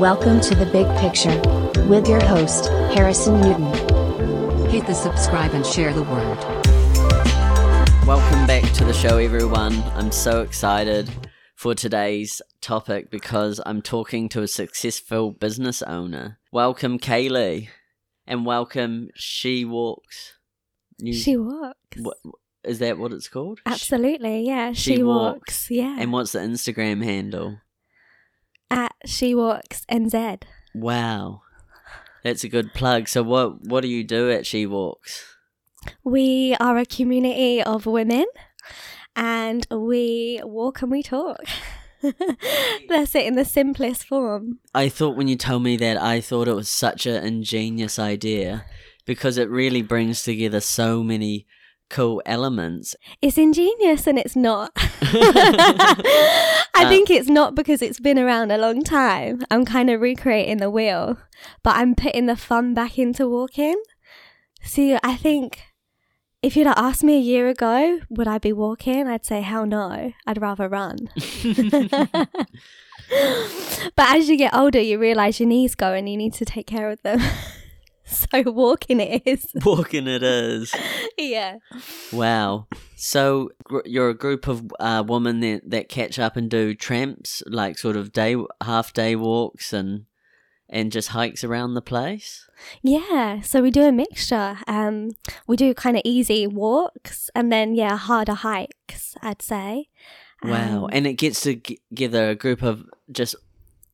Welcome to the Big Picture with your host, Harrison Newton. Hit the subscribe and share the word. Welcome back to the show, everyone. I'm so excited for today's topic because I'm talking to a successful business owner. Welcome, Kayleigh, and welcome, She Walks. You- She walks. What, is that what it's called? Absolutely, yeah. She She, walks. walks. Yeah. And what's the Instagram handle? At She Walks NZ. Wow, that's a good plug. So, what what do you do at She Walks? We are a community of women and we walk and we talk. That's it in the simplest form. I thought when you told me that, I thought it was such an ingenious idea because it really brings together so many cool elements. It's ingenious and it's not. I Uh, think it's not because it's been around a long time. I'm kind of recreating the wheel, but I'm putting the fun back into walking. See, I think if you'd have asked me a year ago, would I be walking? I'd say, hell no. I'd rather run. but as you get older, you realize your knees go and you need to take care of them. so walking it is. Walking it is. yeah. Wow. So gr- you're a group of uh, women that, that catch up and do tramps, like sort of day half day walks and and just hikes around the place. Yeah, so we do a mixture. Um, we do kind of easy walks and then yeah, harder hikes. I'd say. Wow. Um, and it gets together a group of just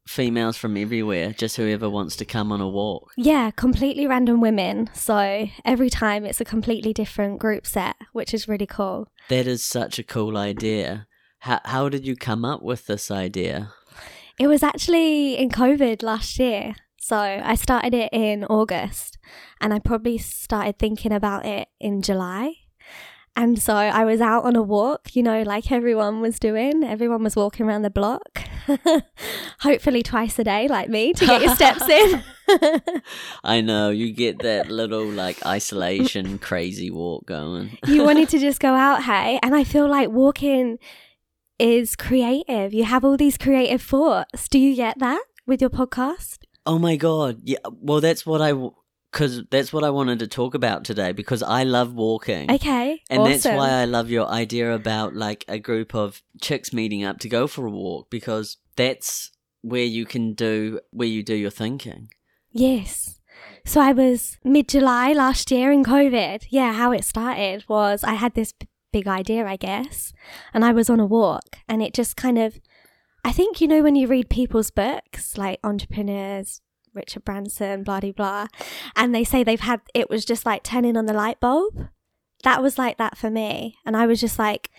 females from everywhere, just whoever wants to come on a walk. yeah, completely random women. So every time it's a completely different group set, which is really cool. That is such a cool idea. How how did you come up with this idea? It was actually in COVID last year. So I started it in August and I probably started thinking about it in July. And so I was out on a walk, you know, like everyone was doing. Everyone was walking around the block, hopefully twice a day, like me, to get your steps in. I know you get that little like isolation crazy walk going. you wanted to just go out, hey? And I feel like walking is creative. You have all these creative thoughts. Do you get that with your podcast? Oh my god! Yeah, well, that's what I because that's what I wanted to talk about today because I love walking. Okay. And that's why I love your idea about like a group of chicks meeting up to go for a walk because that's where you can do where you do your thinking. Yes. So I was mid July last year in COVID. Yeah, how it started was I had this b- big idea, I guess, and I was on a walk, and it just kind of, I think, you know, when you read people's books, like entrepreneurs, Richard Branson, blah, blah, blah, and they say they've had, it was just like turning on the light bulb. That was like that for me. And I was just like,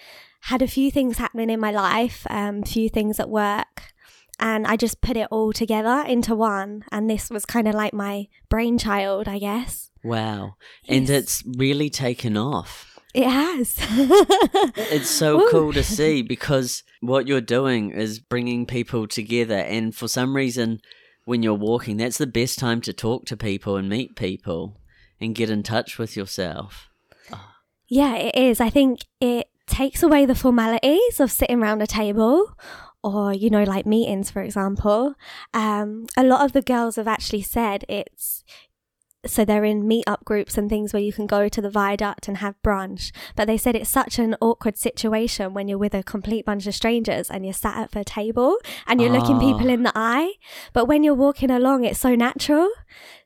had a few things happening in my life, um, few things at work, and I just put it all together into one. And this was kind of like my brainchild, I guess. Wow, and it's really taken off. It has. It's so Woo. cool to see because what you're doing is bringing people together, and for some reason, when you're walking, that's the best time to talk to people and meet people and get in touch with yourself. Yeah, it is. I think it takes away the formalities of sitting around a table or, you know, like meetings, for example. Um, a lot of the girls have actually said it's so they're in meet-up groups and things where you can go to the viaduct and have brunch. But they said it's such an awkward situation when you're with a complete bunch of strangers and you're sat at a table and you're looking Ah. people in the eye. But when you're walking along, it's so natural.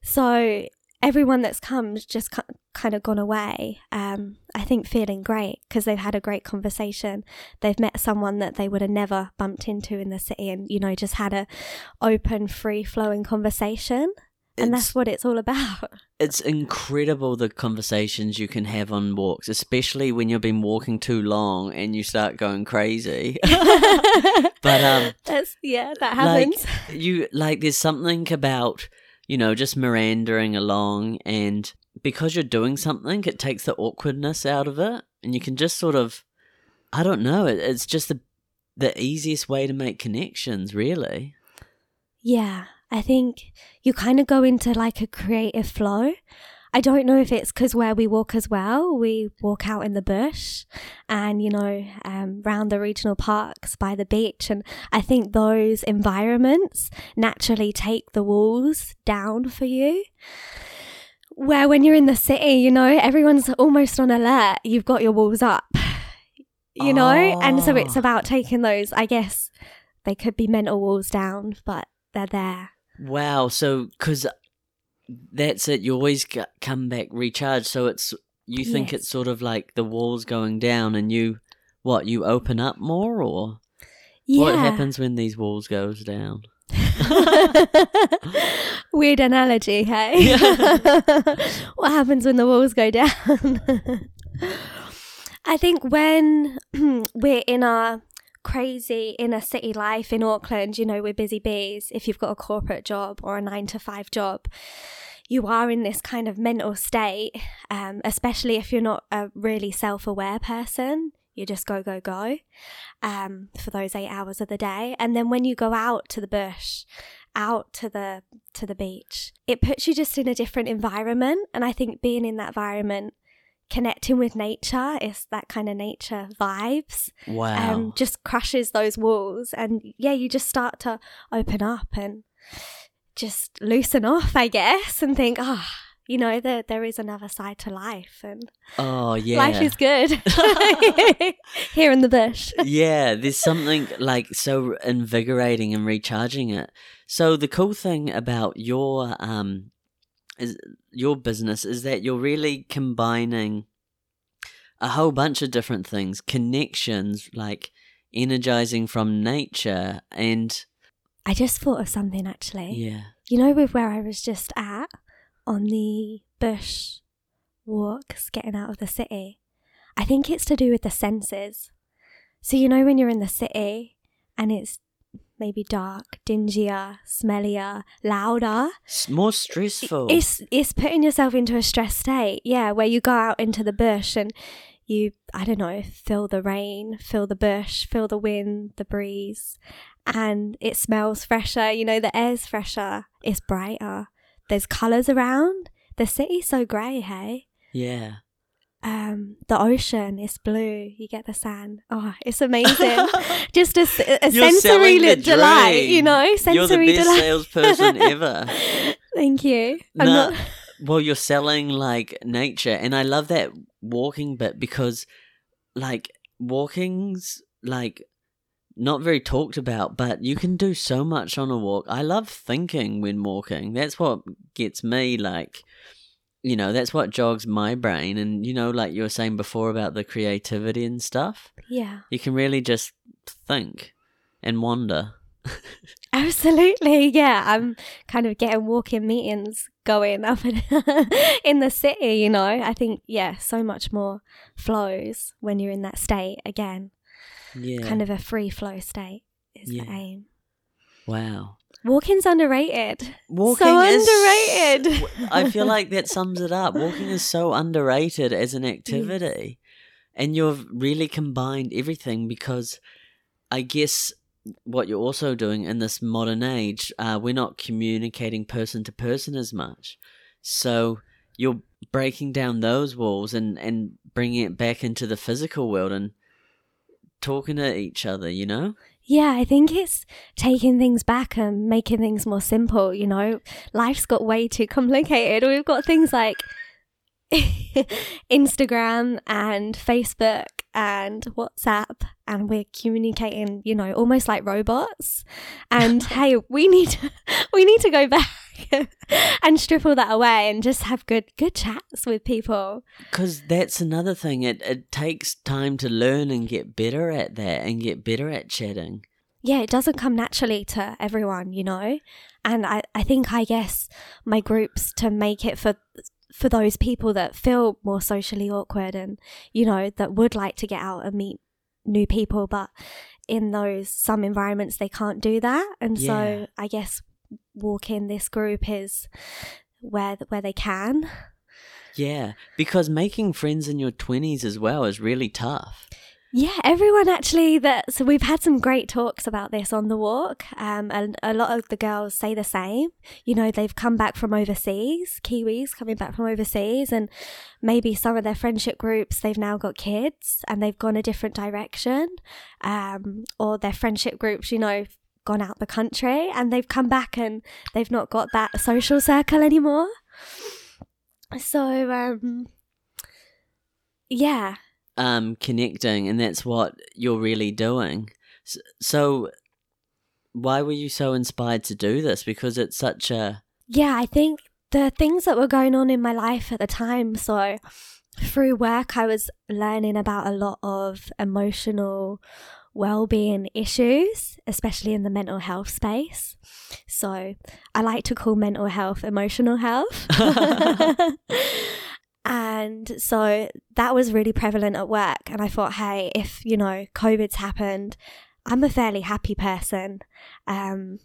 So everyone that's come just kind of gone away. Um, I think feeling great because they've had a great conversation. They've met someone that they would have never bumped into in the city, and you know, just had a open, free flowing conversation. And that's what it's all about. It's incredible the conversations you can have on walks, especially when you've been walking too long and you start going crazy. but um that's yeah, that like happens. you like there's something about, you know, just meandering along and because you're doing something, it takes the awkwardness out of it and you can just sort of I don't know, it, it's just the the easiest way to make connections, really. Yeah, I think you kind of go into like a creative flow. I don't know if it's because where we walk as well. We walk out in the bush and, you know, um, round the regional parks by the beach. And I think those environments naturally take the walls down for you. Where when you're in the city, you know, everyone's almost on alert. You've got your walls up, you know? And so it's Oh. about taking those, I guess they could be mental walls down, but they're there. Wow. So, because that's it, you always come back recharged. So it's you think Yes. it's sort of like the walls going down, and you what you open up more, or Yeah. what happens when these walls goes down? Weird analogy, hey? what happens when the walls go down? I think when we're in our crazy inner city life in Auckland, you know, we're busy bees. If you've got a corporate job or a nine to five job, you are in this kind of mental state, um, especially if you're not a really self aware person. You just go, go, go um, for those eight hours of the day. And then when you go out to the bush, out to the to the beach, it puts you just in a different environment. And I think being in that environment, connecting with nature, is that kind of nature vibes Wow. um, just crushes those walls. And yeah, you just start to open up and just loosen off, I guess, and think, ah, you know, there there is another side to life, and oh yeah. life is good here in the bush. yeah, there's something like so invigorating and recharging it. So the cool thing about your um is your business is that you're really combining a whole bunch of different things, connections like energizing from nature and I just thought of something actually. yeah. You know, with where I was just at on the bush walks, getting out of the city, I think it's to do with the senses. So, you know, when you're in the city and it's maybe dark, dingier, smellier, louder, S- more stressful. it's, it's putting yourself into a stress state. Yeah, where you go out into the bush and you, I don't know, feel the rain, feel the bush, feel the wind, the breeze, and it smells fresher. You know, the air's fresher, it's brighter. There's colours around. The city's so grey, hey? yeah. Um, the ocean is blue. You get the sand. Oh, it's amazing. Just a, You're sensory delight, you know? Sensory You're the best delight. salesperson ever. Thank you. I'm Nah, not. well, you're selling like nature, and I love that walking bit because, like, walking's like not very talked about, but you can do so much on a walk. I love thinking when walking. That's what gets me like. You know, that's what jogs my brain. And, you know, like you were saying before about the creativity and stuff, Yeah. you can really just think and wander. Absolutely, yeah. I'm kind of getting walking meetings going up in, in the city, you know. I think, yeah, so much more flows when you're in that state again. Yeah. Kind of a free flow state is the aim. Wow. Walking's underrated. Walking so is underrated. I feel like that sums it up. Walking is so underrated as an activity. And you've really combined everything because I guess what you're also doing in this modern age, uh, we're not communicating person to person as much. So you're breaking down those walls and, and bringing it back into the physical world and talking to each other, you know? Yeah, I think it's taking things back and making things more simple. You know, life's got way too complicated. We've got things like Instagram and Facebook and WhatsApp, and we're communicating, you know, almost like robots. And hey, we need to, we need to go back and strip all that away and just have good good chats with people. Because that's another thing. It it takes time to learn and get better at that and get better at chatting. yeah, it doesn't come naturally to everyone, you know. And I, I think I guess my groups to make it for for those people that feel more socially awkward and you know that would like to get out and meet new people, but in those some environments they can't do that, and Yeah. so I guess walking this group is where where they can. Yeah, because making friends in your twenties as well is really tough. Yeah, everyone actually that so we've had some great talks about this on the walk. Um and a lot of the girls say the same. You know, they've come back from overseas, Kiwis coming back from overseas and maybe some of their friendship groups they've now got kids and they've gone a different direction. Um or their friendship groups, you know, gone out the country and they've come back and they've not got that social circle anymore. So um yeah, um, connecting, and that's what you're really doing. S- So, why were you so inspired to do this? Because it's such a Yeah, I think the things that were going on in my life at the time. So, through work, I was learning about a lot of emotional well-being issues, especially in the mental health space. So, I like to call mental health emotional health. and so that was really prevalent at work and I thought, hey, if, you know, COVID's happened, I'm a fairly happy person. Um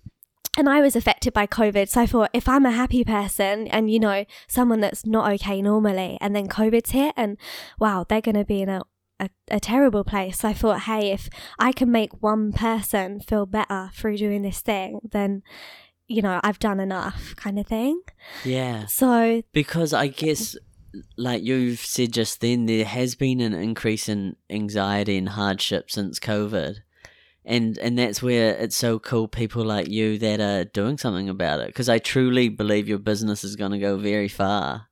and I was affected by COVID. So I thought if I'm a happy person and, you know, someone that's not okay normally and then COVID's hit and wow, they're going to be in a, a, a terrible place. I thought, hey, if I can make one person feel better through doing this thing, then, you know, I've done enough kind of thing. yeah. So Because I guess, like you've said just then, there has been an increase in anxiety and hardship since COVID. And, and that's where it's so cool people like you that are doing something about it because I truly believe your business is going to go very far.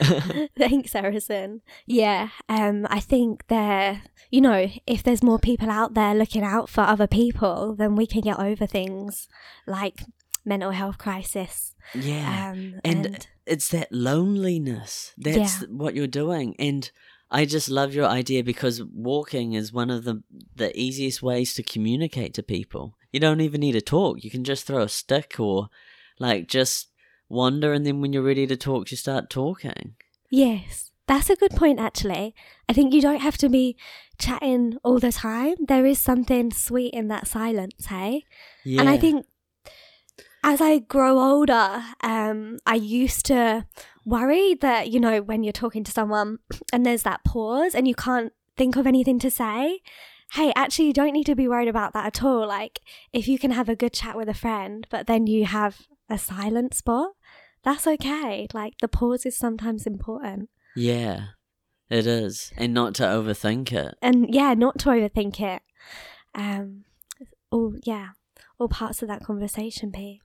Thanks, Harrison. Yeah, um, I think there, you know, if there's more people out there looking out for other people, then we can get over things like mental health crisis. Yeah. Um, and, and, it's that loneliness that's Yeah. what you're doing and i just love your idea because walking is one of the the easiest ways to communicate to people you don't even need to talk you can just throw a stick or like just wander and then when you're ready to talk you start talking yes, that's a good point. Actually, I think you don't have to be chatting all the time. There is something sweet in that silence. Hey. yeah And I think as I grow older, um, I used to worry that, you know, when you're talking to someone and there's that pause and you can't think of anything to say, hey, actually, you don't need to be worried about that at all. Like, if you can have a good chat with a friend, but then you have a silent spot, that's okay. Like, the pause is sometimes important. yeah it is and not to overthink it And yeah, not to overthink it. Um, all, yeah, all parts of that conversation piece.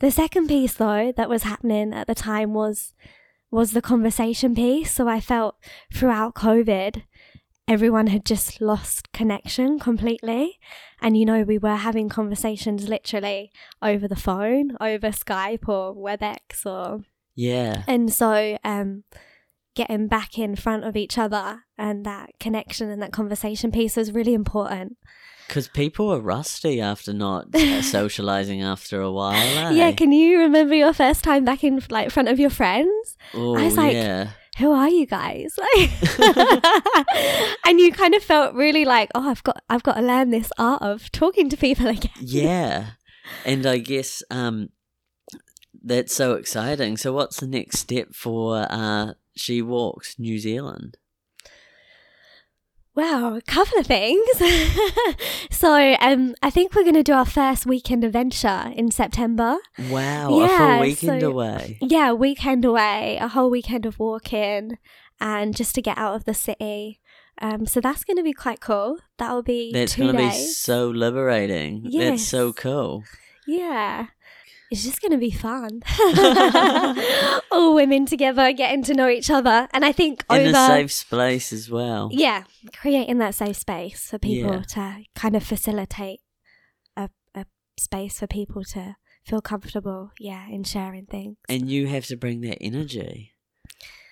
The second piece, though, that was happening at the time was was the conversation piece. So I felt throughout COVID, everyone had just lost connection completely, and you know we were having conversations literally over the phone, over Skype or WebEx or yeah. And so um getting back in front of each other and that connection and that conversation piece was really important. Because people are rusty after not socializing after a while eh? yeah can you remember your first time back in like front of your friends? Oh, I was like, yeah who are you guys? Like and you kind of felt really like oh i've got i've got to learn this art of talking to people again. Yeah. And i guess um that's so exciting. So what's the next step for uh she walks new zealand Wow, a couple of things. so, um, I think we're going to do our first weekend adventure in September. wow a Yeah, full weekend so- away Yeah, weekend away, a whole weekend of walking, and just to get out of the city. Um, so that's going to be quite cool. That will be that's 2 gonna be so liberating that's so cool yeah, it's just going to be fun. All women together, getting to know each other, and I think in over a safe space as well yeah, creating that safe space for people Yeah. to kind of facilitate a, a space for people to feel comfortable. Yeah, in sharing things. and you have to bring that energy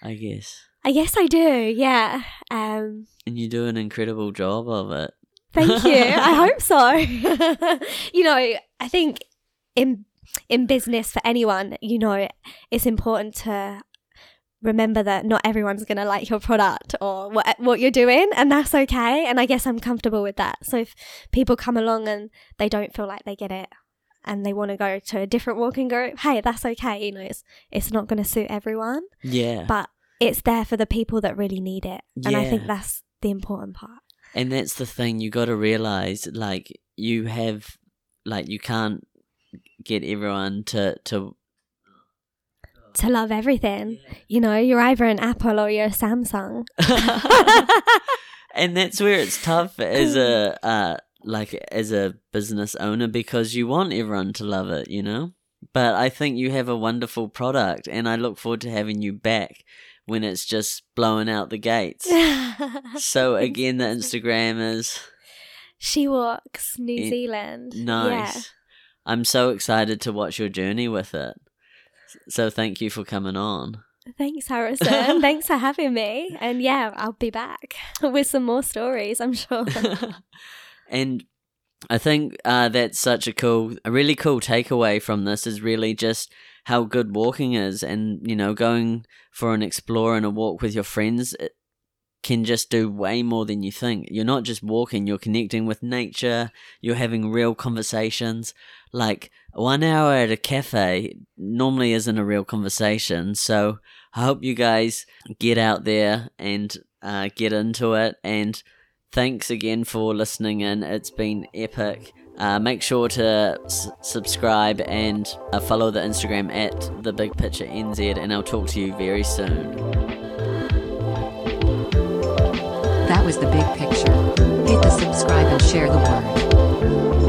i guess I guess I do. Yeah. Um, and you do an incredible job of it Thank you. I hope so. you know, I think in in business for anyone, you know, it's important to remember that not everyone's going to like your product or what what you're doing and that's okay and I guess I'm comfortable with that. So if people come along and they don't feel like they get it and they want to go to a different walking group, hey, that's okay. You know, it's it's not going to suit everyone, yeah but it's there for the people that really need it. And I think that's the important part. And that's the thing you got to realize like you have like you can't get everyone to to to love everything. You know, you're either an Apple or you're a Samsung. and that's where it's tough as a uh like as a business owner because you want everyone to love it, you know? But I think you have a wonderful product and I look forward to having you back when it's just blowing out the gates. so again the Instagram is She Walks New Zealand. nice. Yeah. I'm so excited to watch your journey with it. So thank you for coming on. Thanks, Harrison. Thanks for having me. And yeah, I'll be back with some more stories, I'm sure. and I think uh, that's such a cool, a really cool takeaway from this is really just how good walking is, and you know, going for an explore and a walk with your friends it can just do way more than you think. You're not just walking; you're connecting with nature. You're having real conversations. Like one hour at a cafe normally isn't a real conversation. So I hope you guys get out there and uh, get into it and thanks again for listening in. It's been epic. Uh, make sure to s- subscribe and uh, follow the Instagram at the Big Picture NZ, and I'll talk to you very soon. Was the big picture. Hit the subscribe and share the word.